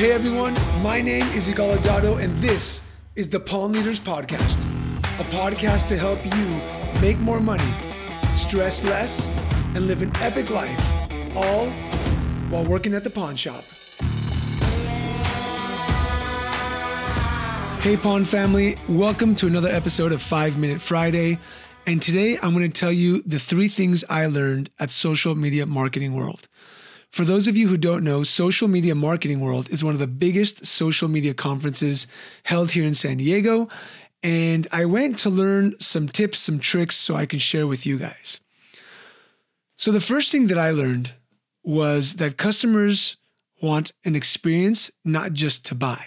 Hey everyone, my name is Igal Adado, and this is the Pawn Leaders Podcast, a podcast to help you make more money, stress less, and live an epic life, all while working at the pawn shop. Hey Pawn family, welcome to another episode of 5 Minute Friday. And today I'm going to tell you the three things I learned at Social Media Marketing World. For those of you who don't know, Social Media Marketing World is one of the biggest social media conferences held here in San Diego. And I went to learn some tips, some tricks so I can share with you guys. So, the first thing that I learned was that customers want an experience, not just to buy.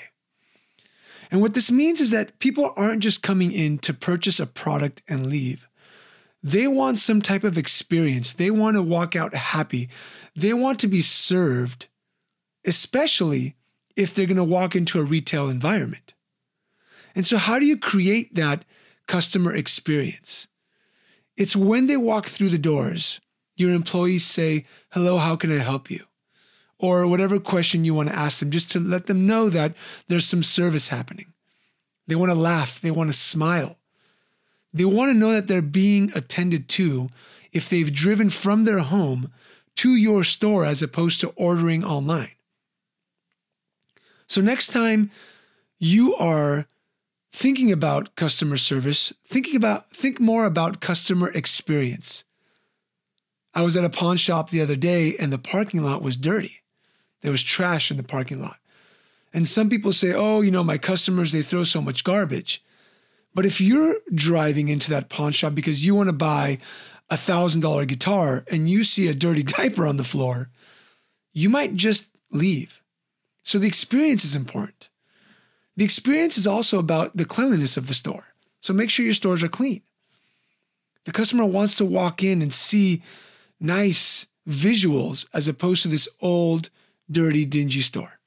And what this means is that people aren't just coming in to purchase a product and leave. They want some type of experience. They want to walk out happy. They want to be served, especially if they're going to walk into a retail environment. And so, how do you create that customer experience? It's when they walk through the doors, your employees say, Hello, how can I help you? Or whatever question you want to ask them, just to let them know that there's some service happening. They want to laugh, they want to smile. They want to know that they're being attended to if they've driven from their home to your store as opposed to ordering online. So, next time you are thinking about customer service, thinking about think more about customer experience. I was at a pawn shop the other day and the parking lot was dirty. There was trash in the parking lot. And some people say, "Oh, you know, my customers they throw so much garbage." But if you're driving into that pawn shop because you want to buy a thousand dollar guitar and you see a dirty diaper on the floor, you might just leave. So the experience is important. The experience is also about the cleanliness of the store. So make sure your stores are clean. The customer wants to walk in and see nice visuals as opposed to this old, dirty, dingy store.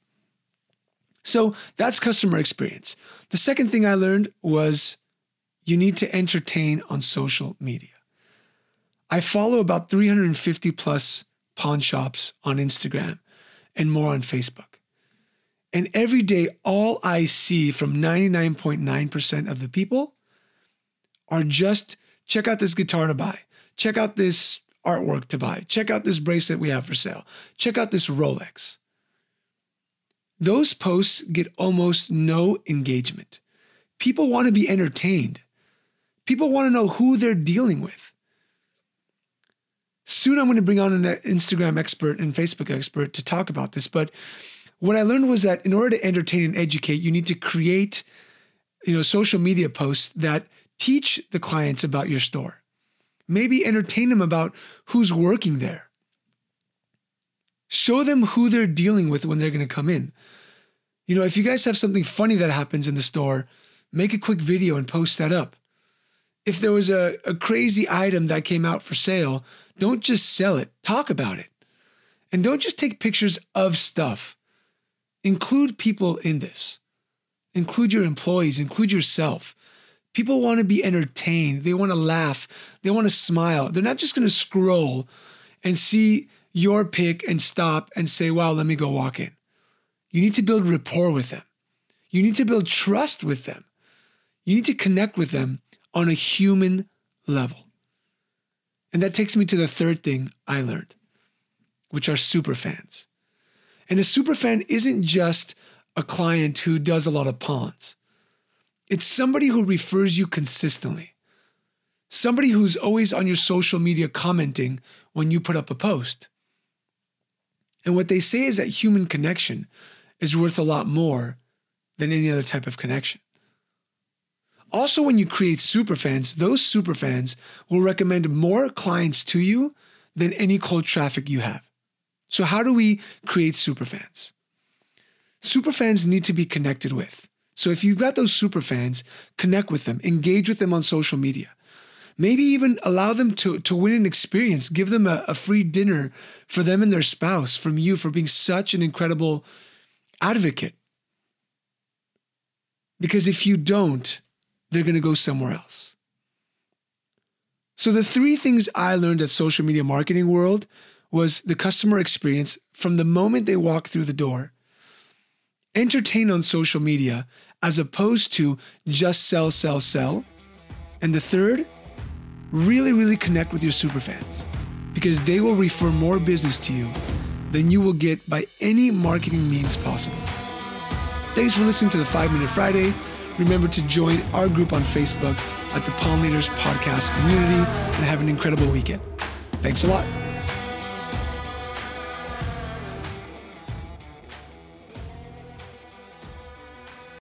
So that's customer experience. The second thing I learned was you need to entertain on social media. I follow about 350 plus pawn shops on Instagram and more on Facebook. And every day, all I see from 99.9% of the people are just check out this guitar to buy, check out this artwork to buy, check out this bracelet we have for sale, check out this Rolex those posts get almost no engagement. People want to be entertained. People want to know who they're dealing with. Soon I'm going to bring on an Instagram expert and Facebook expert to talk about this, but what I learned was that in order to entertain and educate, you need to create, you know, social media posts that teach the clients about your store. Maybe entertain them about who's working there Show them who they're dealing with when they're going to come in. You know, if you guys have something funny that happens in the store, make a quick video and post that up. If there was a, a crazy item that came out for sale, don't just sell it, talk about it. And don't just take pictures of stuff. Include people in this. Include your employees, include yourself. People want to be entertained. They want to laugh. They want to smile. They're not just going to scroll and see your pick and stop and say, wow, let me go walk in. You need to build rapport with them. You need to build trust with them. You need to connect with them on a human level. And that takes me to the third thing I learned, which are super fans. And a super fan isn't just a client who does a lot of pawns. It's somebody who refers you consistently. Somebody who's always on your social media commenting when you put up a post. And what they say is that human connection is worth a lot more than any other type of connection. Also, when you create superfans, those superfans will recommend more clients to you than any cold traffic you have. So, how do we create superfans? Superfans need to be connected with. So, if you've got those superfans, connect with them, engage with them on social media maybe even allow them to, to win an experience, give them a, a free dinner for them and their spouse from you for being such an incredible advocate. Because if you don't, they're going to go somewhere else. So the three things I learned at social media marketing world was the customer experience from the moment they walk through the door. entertain on social media as opposed to just sell, sell, sell. And the third, really, really connect with your superfans because they will refer more business to you than you will get by any marketing means possible. Thanks for listening to the 5 Minute Friday. Remember to join our group on Facebook at the Pawn Leaders Podcast Community and have an incredible weekend. Thanks a lot.